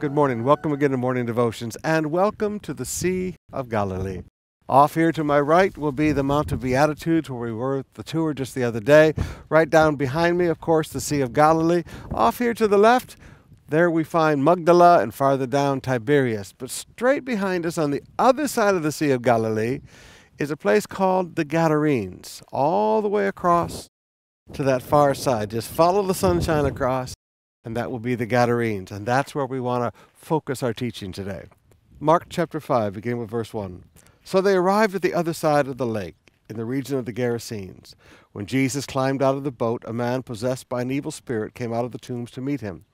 Good morning. Welcome again to Morning Devotions and welcome to the Sea of Galilee. Off here to my right will be the Mount of Beatitudes where we were the tour just the other day. Right down behind me, of course, the Sea of Galilee. Off here to the left, there we find Magdala and farther down Tiberias. But straight behind us on the other side of the Sea of Galilee is a place called the Gadarenes, all the way across to that far side. Just follow the sunshine across and that will be the Gadarenes. And that's where we want to focus our teaching today. Mark chapter 5, beginning with verse 1. So they arrived at the other side of the lake, in the region of the Gerasenes. When Jesus climbed out of the boat, a man possessed by an evil spirit came out of the tombs to meet him.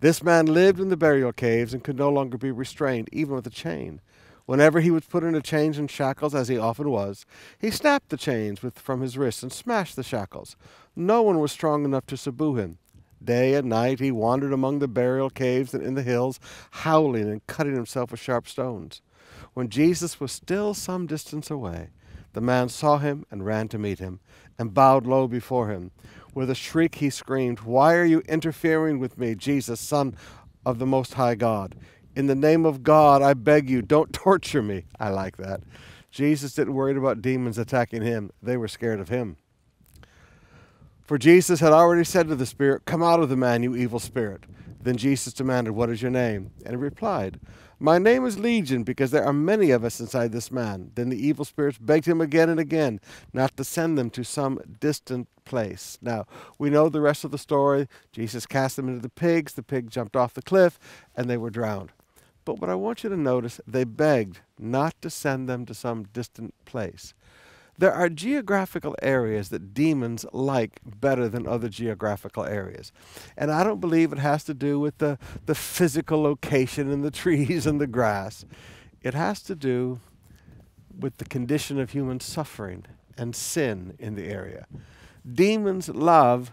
This man lived in the burial caves and could no longer be restrained, even with a chain. Whenever he was put into chains and shackles, as he often was, he snapped the chains with, from his wrists and smashed the shackles. No one was strong enough to subdue him. Day and night he wandered among the burial caves and in the hills, howling and cutting himself with sharp stones. When Jesus was still some distance away, the man saw him and ran to meet him, and bowed low before him. With a shriek he screamed, Why are you interfering with me, Jesus, Son of the Most High God? In the name of God, I beg you, don't torture me. I like that. Jesus didn't worry about demons attacking him, they were scared of him. For Jesus had already said to the spirit, Come out of the man, you evil spirit. Then Jesus demanded, What is your name? And he replied, My name is Legion, because there are many of us inside this man. Then the evil spirits begged him again and again not to send them to some distant place. Now, we know the rest of the story. Jesus cast them into the pigs, the pig jumped off the cliff, and they were drowned. But what I want you to notice, they begged not to send them to some distant place. There are geographical areas that demons like better than other geographical areas. And I don't believe it has to do with the, the physical location and the trees and the grass. It has to do with the condition of human suffering and sin in the area. Demons love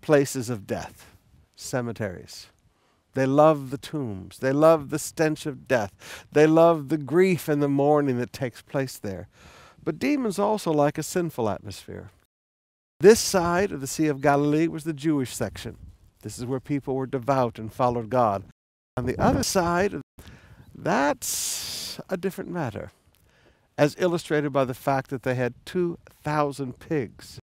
places of death, cemeteries. They love the tombs. They love the stench of death. They love the grief and the mourning that takes place there. But demons also like a sinful atmosphere. This side of the Sea of Galilee was the Jewish section. This is where people were devout and followed God. On the other side, that's a different matter, as illustrated by the fact that they had 2,000 pigs.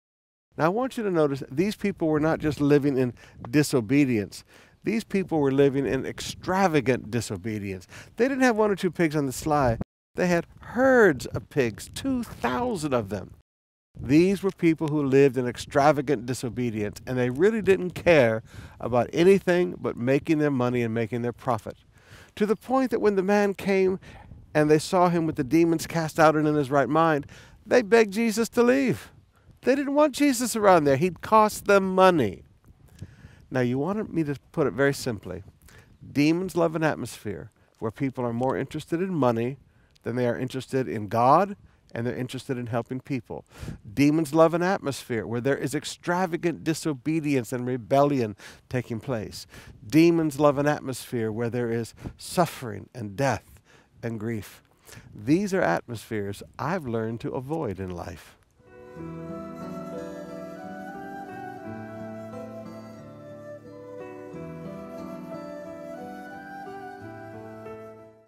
Now, I want you to notice these people were not just living in disobedience. These people were living in extravagant disobedience. They didn't have one or two pigs on the sly. They had herds of pigs, 2,000 of them. These were people who lived in extravagant disobedience, and they really didn't care about anything but making their money and making their profit. To the point that when the man came and they saw him with the demons cast out and in his right mind, they begged Jesus to leave. They didn't want Jesus around there. He'd cost them money. Now, you wanted me to put it very simply. Demons love an atmosphere where people are more interested in money then they are interested in God and they're interested in helping people. Demons love an atmosphere where there is extravagant disobedience and rebellion taking place. Demons love an atmosphere where there is suffering and death and grief. These are atmospheres I've learned to avoid in life.